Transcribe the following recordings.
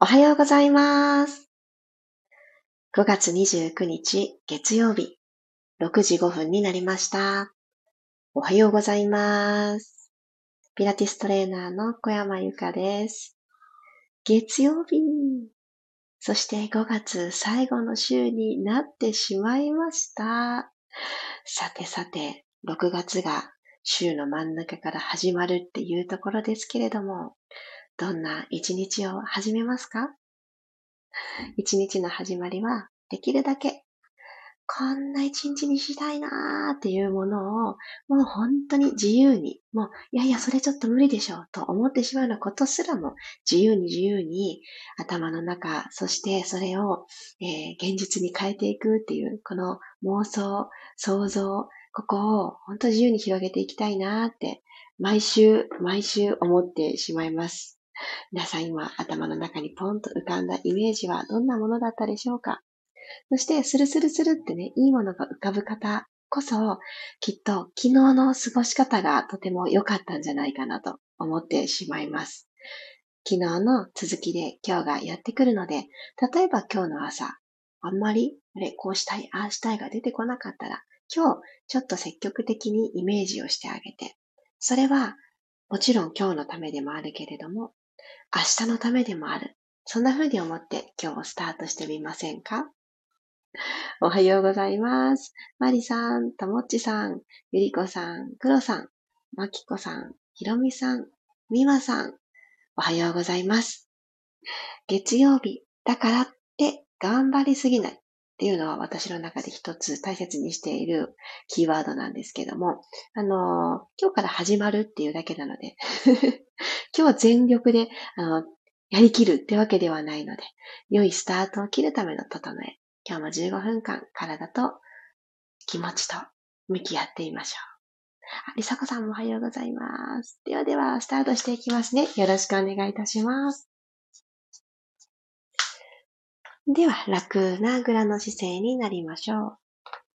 おはようございます。5月29日月曜日、6時5分になりました。おはようございます。ピラティストレーナーの小山由かです。月曜日、そして5月最後の週になってしまいました。さてさて、6月が週の真ん中から始まるっていうところですけれども、どんな一日を始めますか？一日の始まりは、できるだけ、こんな一日にしたいなーっていうものを、もう本当に自由に、もう、いやいや、それちょっと無理でしょう、と思ってしまうようなことすらも、自由に自由に頭の中、そしてそれを、えー、現実に変えていくっていう、この妄想、想像、ここを本当自由に広げていきたいなーって、毎週、毎週思ってしまいます。皆さん今頭の中にポンと浮かんだイメージはどんなものだったでしょうか？そして、スルスルスルってね、いいものが浮かぶ方こそ、きっと昨日の過ごし方がとても良かったんじゃないかなと思ってしまいます。昨日の続きで今日がやってくるので、例えば今日の朝、あんまり、あれ、こうしたい、ああしたいが出てこなかったら、今日、ちょっと積極的にイメージをしてあげて、それは、もちろん今日のためでもあるけれども、明日のためでもある。そんな風に思って今日をスタートしてみませんか？おはようございます。マリさん、ともっちさん、ゆりこさん、くろさん、まきこさん、ひろみさん、みまさん、おはようございます。月曜日だからって頑張りすぎないっていうのは私の中で一つ大切にしているキーワードなんですけども、あの、今日から始まるっていうだけなので 今日は全力で、あの、やりきるってわけではないので、良いスタートを切るための整え。今日も15分間、体と気持ちと向き合ってみましょう。あ、りさこさんもおはようございます。ではでは、スタートしていきますね。よろしくお願いいたします。では、楽なグラの姿勢になりましょう。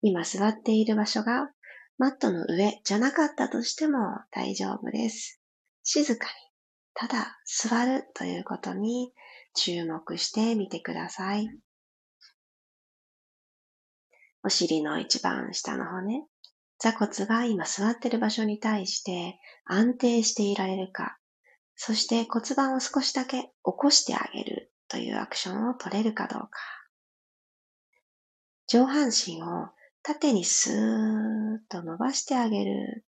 今座っている場所がマットの上じゃなかったとしても大丈夫です。静かにただ座るということに注目してみてください。お尻の一番下の骨、座骨が今座っている場所に対して安定していられるか、そして骨盤を少しだけ起こしてあげるというアクションを取れるかどうか。上半身を縦にスーッと伸ばしてあげる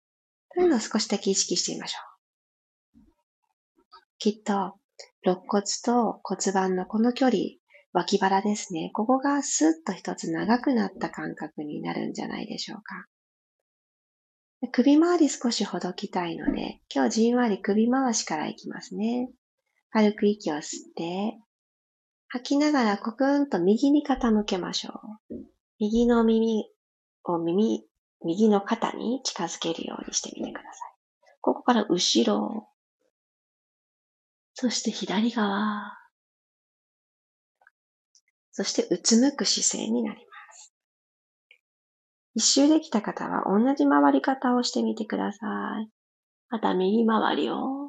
というのを少しだけ意識してみましょう。きっと、肋骨と骨盤のこの距離、脇腹ですね。ここがスッと一つ長くなった感覚になるんじゃないでしょうか。首周り少しほどきたいので、今日じんわり首回しからいきますね。軽く息を吸って、吐きながらコクンと右に傾けましょう。右の耳を耳、右の肩に近づけるようにしてみてください。ここから後ろ、そして左側。そしてうつむく姿勢になります。一周できた方は同じ回り方をしてみてください。また右回りを。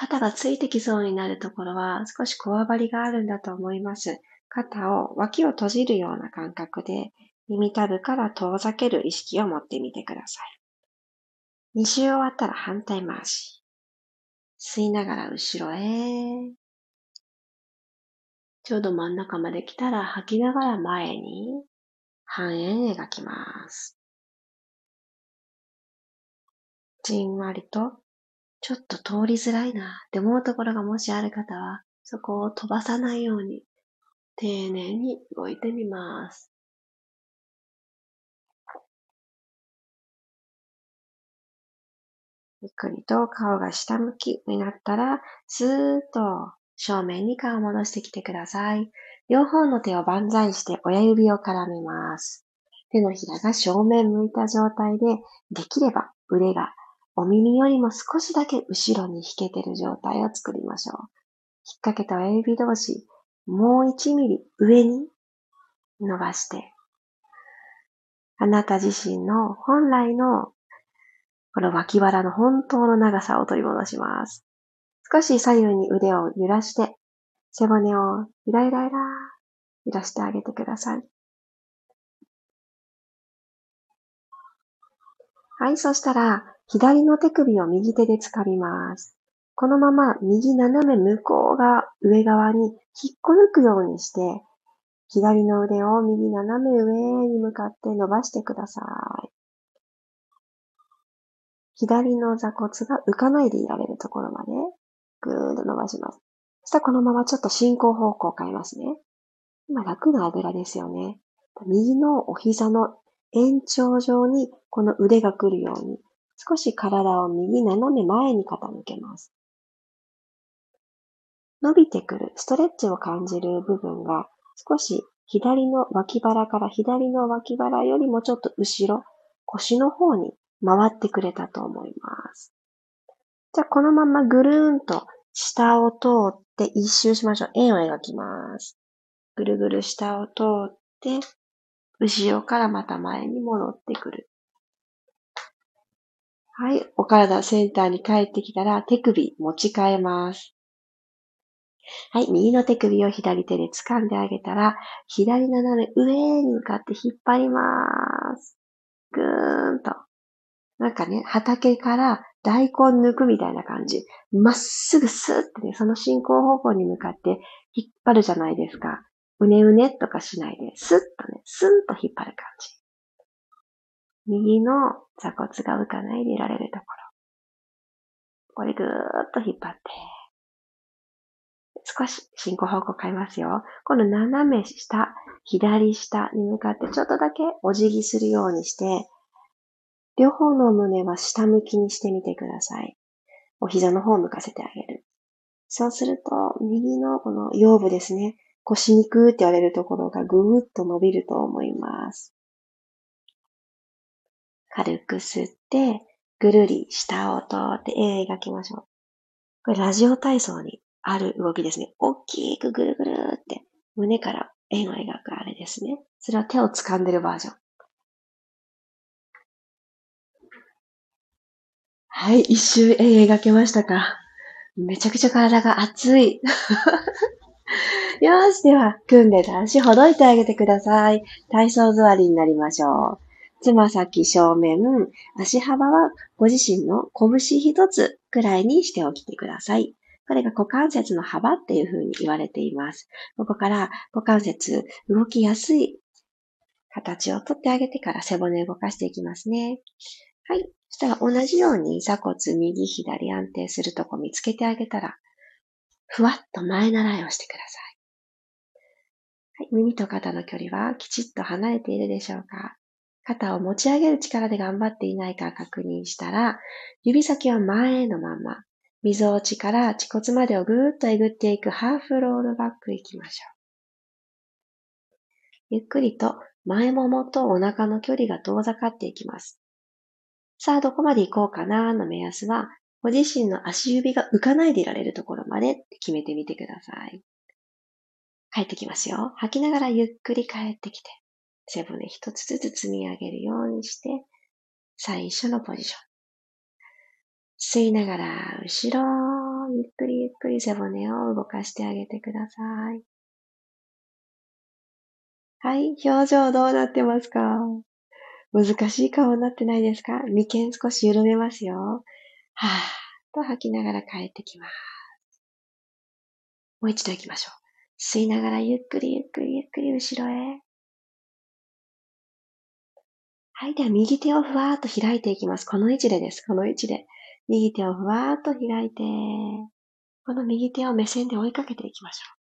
肩がついてきそうになるところは少しこわばりがあるんだと思います。肩を脇を閉じるような感覚で耳たぶから遠ざける意識を持ってみてください。二周終わったら反対回し。吸いながら後ろへ。ちょうど真ん中まで来たら吐きながら前に半円描きます。じんわりと、ちょっと通りづらいなって思うところがもしある方は、そこを飛ばさないように、丁寧に動いてみます。ゆっくりと顔が下向きになったら、スーッと正面に顔を戻してきてください。両方の手を万歳して親指を絡めます。手のひらが正面向いた状態で、できれば腕がお耳よりも少しだけ後ろに引けてる状態を作りましょう。引っ掛けた親指同士、もう1ミリ上に伸ばして、あなた自身の本来のこの脇腹の本当の長さを取り戻します。少し左右に腕を揺らして、背骨をゆらゆらゆら揺らしてあげてください。はい、そしたら、左の手首を右手で掴みます。このまま右斜め向こうが上側に引っこ抜くようにして、左の腕を右斜め上に向かって伸ばしてください。左の座骨が浮かないでいられるところまでぐーんと伸ばします。そしたらこのままちょっと進行方向を変えますね。今楽なあぐらですよね。右のお膝の延長上にこの腕が来るように少し体を右斜め前に傾けます。伸びてくる、ストレッチを感じる部分が少し左の脇腹から左の脇腹よりもちょっと後ろ、腰の方に回ってくれたと思います。じゃあこのままぐるーんと下を通って一周しましょう。円を描きます。ぐるぐる下を通って、後ろからまた前に戻ってくる。はい。お体センターに帰ってきたら手首持ち替えます。はい。右の手首を左手で掴んであげたら、左斜め上に向かって引っ張ります。ぐーんと。なんかね、畑から大根抜くみたいな感じ。まっすぐスーってね、その進行方向に向かって引っ張るじゃないですか。うねうねとかしないで、スッとね、スーンと引っ張る感じ。右の座骨が浮かないでいられるところ。これぐーっと引っ張って。少し進行方向変えますよ。この斜め下、左下に向かってちょっとだけお辞儀するようにして、両方の胸は下向きにしてみてください。お膝の方を向かせてあげる。そうすると、右のこの腰部ですね。腰肉って言われるところがぐーっと伸びると思います。軽く吸って、ぐるり下を通って絵描きましょう。これラジオ体操にある動きですね。大きくぐるぐるって胸から円を描くあれですね。それは手を掴んでるバージョン。はい、一周円描けましたかめちゃくちゃ体が熱い。よし、では、組んで足ほどいてあげてください。体操座りになりましょう。つま先正面、足幅はご自身の拳一つくらいにしておきてください。これが股関節の幅っていう風に言われています。ここから股関節動きやすい形をとってあげてから背骨動かしていきますね。はい。そしたら同じように座骨右左安定するとこ見つけてあげたら、ふわっと前習いをしてください。はい、耳と肩の距離はきちっと離れているでしょうか？肩を持ち上げる力で頑張っていないか確認したら、指先は前のまま、溝落ちから恥骨までをぐーっとえぐっていくハーフロールバックいきましょう。ゆっくりと前ももとお腹の距離が遠ざかっていきます。さあ、どこまで行こうかなの目安は、ご自身の足指が浮かないでいられるところまで決めてみてください。帰ってきますよ。吐きながらゆっくり帰ってきて。背骨一つずつ積み上げるようにして、最初のポジション。吸いながら、後ろ、ゆっくりゆっくり背骨を動かしてあげてください。はい、表情どうなってますか？難しい顔になってないですか？眉間少し緩めますよ。はぁと吐きながら帰ってきます。もう一度行きましょう。吸いながらゆっくりゆっくりゆっくり後ろへ。はい。では、右手をふわーっと開いていきます。この位置でです。この位置で。右手をふわーっと開いて、この右手を目線で追いかけていきましょう。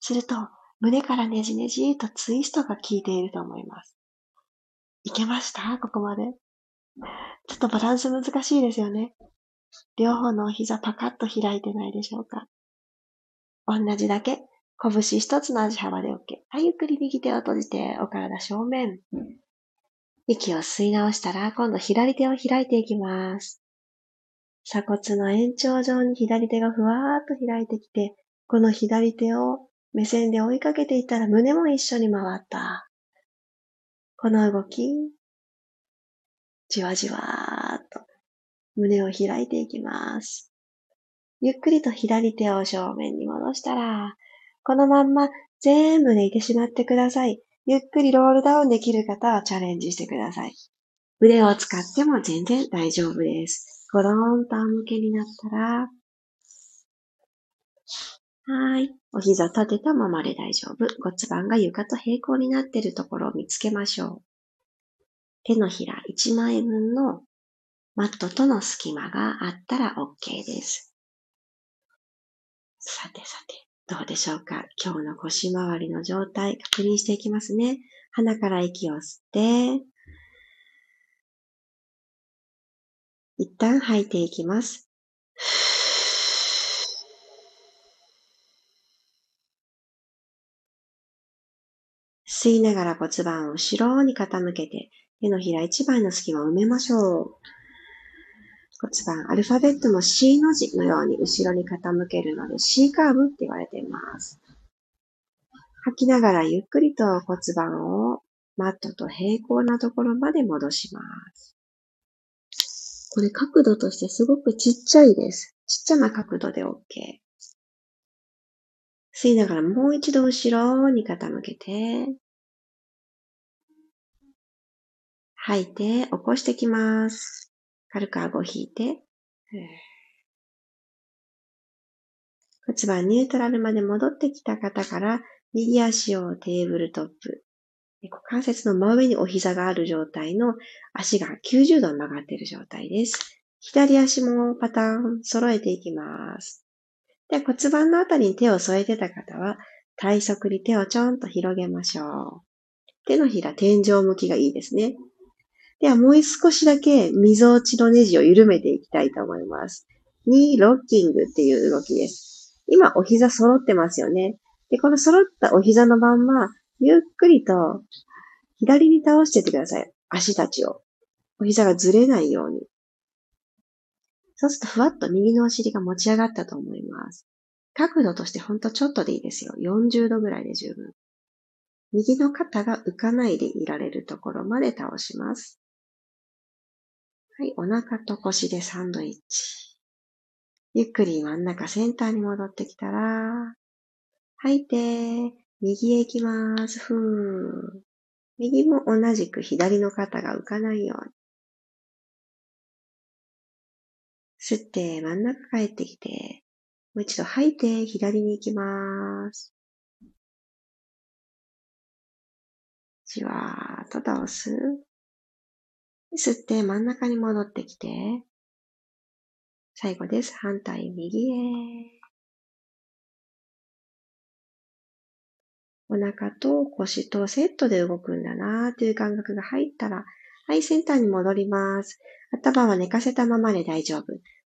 すると、胸からねじねじとツイストが効いていると思います。いけました？ここまで。ちょっとバランス難しいですよね。両方のお膝パカッと開いてないでしょうか。同じだけ、拳一つの足幅で OK。はい、ゆっくり右手を閉じて、お体正面。息を吸い直したら、今度左手を開いていきます。鎖骨の延長上に左手がふわーっと開いてきて、この左手を目線で追いかけていったら胸も一緒に回った。この動き、じわじわーっと胸を開いていきます。ゆっくりと左手を正面に戻したら、このまんま全部寝てしまってください。ゆっくりロールダウンできる方はチャレンジしてください。腕を使っても全然大丈夫です。ゴローンと仰向けになったら、はい。お膝立てたままで大丈夫。骨盤が床と平行になっているところを見つけましょう。手のひら1枚分のマットとの隙間があったら OK です。さてさて、どうでしょうか？今日の腰回りの状態確認していきますね。鼻から息を吸って、一旦吐いていきます。吸いながら骨盤を後ろに傾けて、手のひら一番の隙間を埋めましょう。骨盤、アルファベットの C の字のように後ろに傾けるので C カーブって言われています。吐きながらゆっくりと骨盤をマットと平行なところまで戻します。これ角度としてすごくちっちゃいです。ちっちゃな角度で OK。吸いながらもう一度後ろに傾けて、吐いて起こしてきます。軽く顎引いて、骨盤ニュートラルまで戻ってきた方から、右足をテーブルトップ。股関節の真上にお膝がある状態の足が90度曲がっている状態です。左足もパターン揃えていきます。で骨盤のあたりに手を添えてた方は、体側に手をちょんと広げましょう。手のひら天井向きがいいですね。ではもう少しだけ溝落ちのネジを緩めていきたいと思います。にロッキングっていう動きです。今お膝揃ってますよね。で、この揃ったお膝のまんま、ゆっくりと左に倒していってください。足たちを。お膝がずれないように。そうするとふわっと右のお尻が持ち上がったと思います。角度としてほんとちょっとでいいですよ。40度ぐらいで十分。右の肩が浮かないでいられるところまで倒します。はい、お腹と腰でサンドイッチ。ゆっくり真ん中センターに戻ってきたら、吐いて、右へ行きます。ふー。右も同じく左の肩が浮かないように。吸って真ん中帰ってきて、もう一度吐いて左に行きます。じわーっと倒す。吸って真ん中に戻ってきて、最後です。反対右へ。お腹と腰とセットで動くんだなーという感覚が入ったら、はい、センターに戻ります。頭は寝かせたままで大丈夫。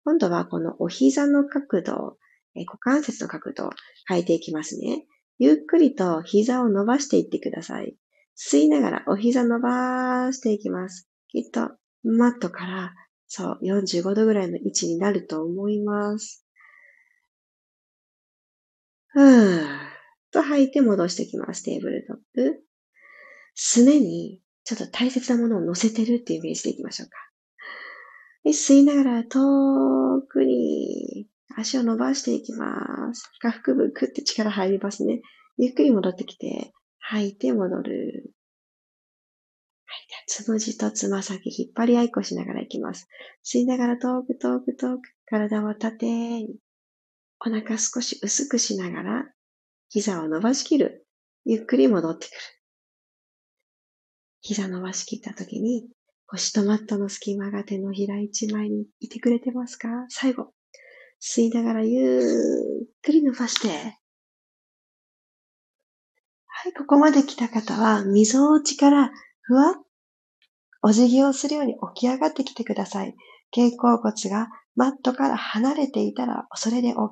今度はこのお膝の角度、え股関節の角度を変えていきますね。ゆっくりと膝を伸ばしていってください。吸いながらお膝伸ばしていきます。きっとマットから、そう、45度ぐらいの位置になると思います。ふーと吐いて戻してきます。テーブルトップ。すねに、ちょっと大切なものを乗せてるっていうイメージでいきましょうか。で吸いながら遠くに足を伸ばしていきます。下腹部くって力入りますね。ゆっくり戻ってきて、吐いて戻る。つむじとつま先引っ張り合いっこしながらいきます。吸いながら遠く遠く遠く体を縦に。お腹少し薄くしながら膝を伸ばしきる。ゆっくり戻ってくる。膝伸ばしきった時に腰とマットの隙間が手のひら一枚にいてくれてますか？最後。吸いながらゆっくり伸ばして。はい、ここまで来た方は、溝落ちからふわっお辞儀をするように起き上がってきてください。肩甲骨がマットから離れていたらそれで OK。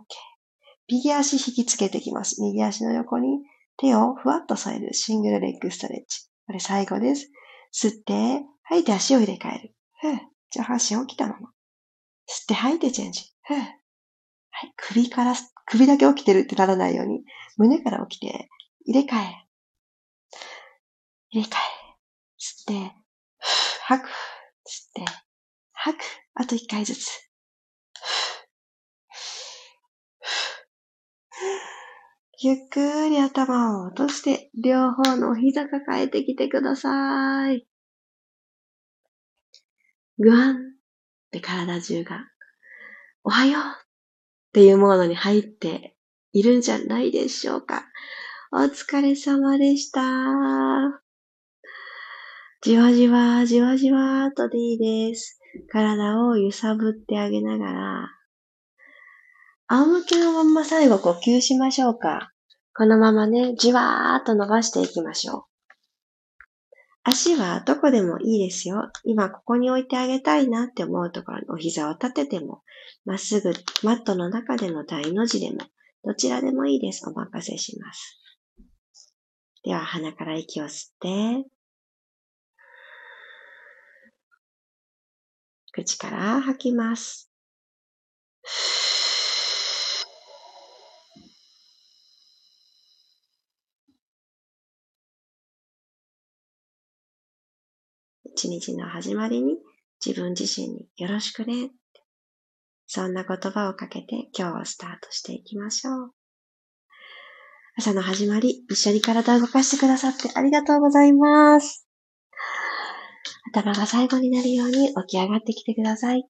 右足引きつけていきます。右足の横に手をふわっと添えるシングルレッグストレッチ。これ最後です。吸って、吐いて足を入れ替える。ふう。上半身起きたまま。吸って吐いてチェンジ。ふう。はい。首から、首だけ起きてるってならないように、胸から起きて、入れ替え。入れ替え。吸って、吐く。吸って、吐く。あと一回ずつ。ゆっくり頭を落として、両方のお膝抱えてきてください。ぐわんって体中が、おはようっていうモードに入っているんじゃないでしょうか。お疲れ様でした。じわじわ、じわじわーとでいいです。体を揺さぶってあげながら、仰向けのまんま最後呼吸しましょうか。このままね、じわーっと伸ばしていきましょう。足はどこでもいいですよ。今ここに置いてあげたいなって思うところにお膝を立てても、まっすぐマットの中での大の字でも、どちらでもいいです。お任せします。では鼻から息を吸って、口から吐きます。一日の始まりに自分自身によろしくね。そんな言葉をかけて今日をスタートしていきましょう。朝の始まり、一緒に体を動かしてくださってありがとうございます。頭が最後になるように起き上がってきてください。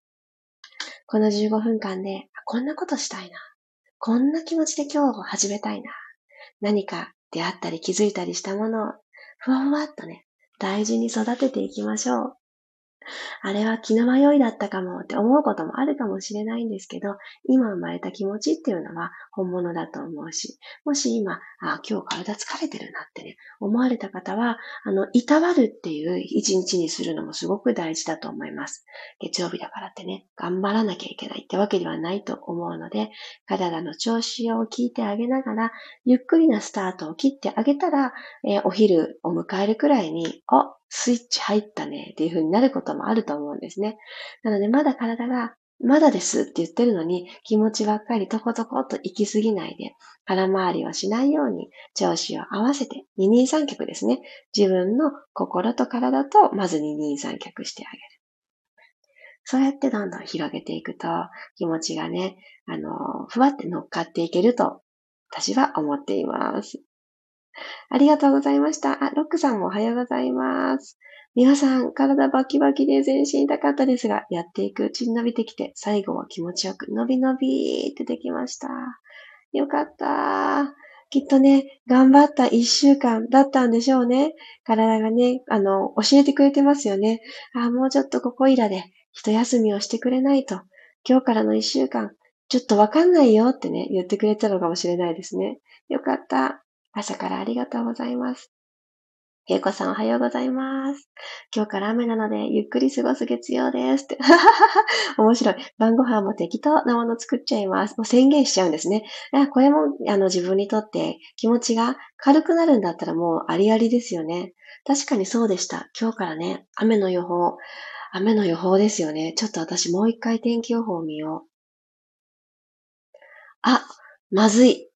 この15分間で、こんなことしたいな。こんな気持ちで今日を始めたいな。何か出会ったり気づいたりしたものを、ふわふわっとね、大事に育てていきましょう。あれは気の迷いだったかもって思うこともあるかもしれないんですけど、今生まれた気持ちっていうのは本物だと思うし、もし今、あ今日体疲れてるなってね、思われた方は、あの、いたわるっていう一日にするのもすごく大事だと思います。月曜日だからってね、頑張らなきゃいけないってわけではないと思うので、体の調子を聞いてあげながら、ゆっくりなスタートを切ってあげたら、えー、お昼を迎えるくらいに、あ、スイッチ入ったねっていう風になることもあると思うんですね。なのでまだ体がまだですって言ってるのに気持ちばっかりとことこと行き過ぎないで空回りをしないように調子を合わせて二人三脚ですね。自分の心と体とまず二人三脚してあげる。そうやってどんどん広げていくと気持ちがね、あの、ふわって乗っかっていけると私は思っています。ありがとうございました。あ、ロックさんもおはようございます。皆さん、体バキバキで全身痛かったですが、やっていくうちに伸びてきて、最後は気持ちよく伸び伸びってできました。よかった。きっとね、頑張った一週間だったんでしょうね。体がね、あの、教えてくれてますよね。あ、もうちょっとここいらで一休みをしてくれないと。今日からの一週間、ちょっとわかんないよってね、言ってくれたのかもしれないですね。よかった。朝からありがとうございます。けいこさんおはようございます。今日から雨なのでゆっくり過ごす月曜です。って。面白い。晩ご飯も適当なもの作っちゃいます。もう宣言しちゃうんですね。これもあの自分にとって気持ちが軽くなるんだったらもうありありですよね。確かにそうでした。今日からね、雨の予報、雨の予報ですよね。ちょっと私もう一回天気予報を見よう。あ、まずい。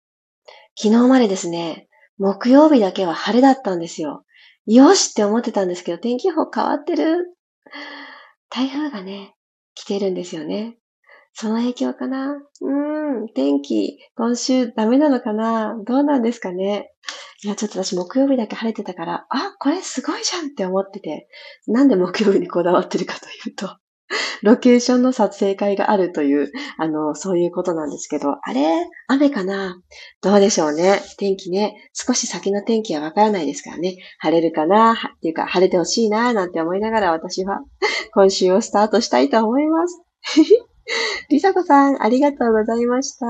昨日までですね、木曜日だけは晴れだったんですよ。よしって思ってたんですけど、天気予報変わってる。台風がね、来てるんですよね。その影響かなうーん、天気、今週ダメなのかなどうなんですかねいや、ちょっと私木曜日だけ晴れてたから、あ、これすごいじゃんって思ってて、なんで木曜日にこだわってるかというと、ロケーションの撮影会があるという、あの、そういうことなんですけど、あれ？雨かな？どうでしょうね？天気ね。少し先の天気はわからないですからね。晴れるかな？っていうか、晴れてほしいななんて思いながら私は今週をスタートしたいと思います。りさこさん、ありがとうございました。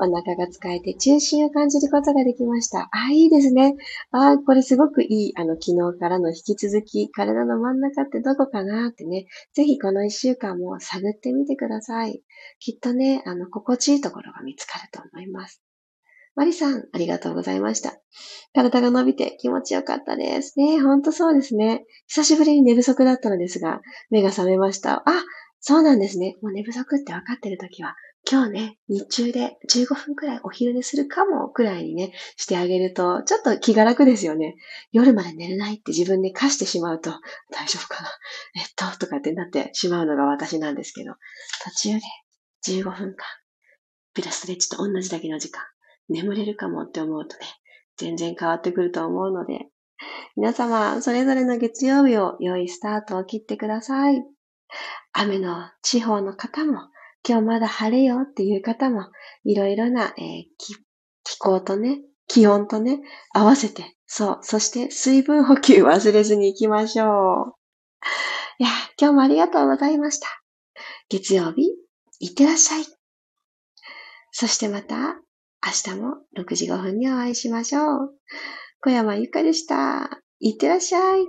お腹が使えて中心を感じることができました。あ、いいですね。あ、これすごくいい。あの、昨日からの引き続き、体の真ん中ってどこかなってね、ぜひこの一週間も探ってみてください。きっとね、あの、心地いいところが見つかると思います。マリさん、ありがとうございました。体が伸びて気持ちよかったです。ねほんとそうですね。久しぶりに寝不足だったのですが、目が覚めました。あ、そうなんですね。もう寝不足って分かってるときは、今日ね、日中で15分くらいお昼寝するかもくらいにね、してあげると、ちょっと気が楽ですよね。夜まで寝れないって自分で課してしまうと、大丈夫かなえっと、とかってなってしまうのが私なんですけど、途中で15分間、ピラストレッチと同じだけの時間、眠れるかもって思うとね、全然変わってくると思うので、皆様、それぞれの月曜日を良いスタートを切ってください。雨の地方の方も、今日まだ晴れよっていう方も、いろいろな、えー、気候とね、気温とね、合わせて、そう、そして水分補給忘れずに行きましょう。いや、今日もありがとうございました。月曜日、いってらっしゃい。そしてまた、明日も6時5分にお会いしましょう。小山ゆかでした。いってらっしゃい。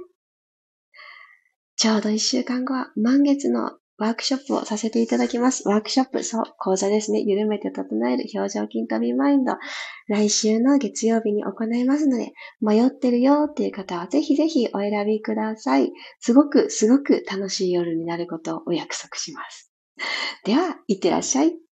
ちょうど1週間後は満月のワークショップをさせていただきます。ワークショップ、そう、講座ですね。緩めて整える表情筋トビマインド。来週の月曜日に行いますので、迷ってるよっていう方はぜひぜひお選びください。すごく、すごく楽しい夜になることをお約束します。では、いってらっしゃい。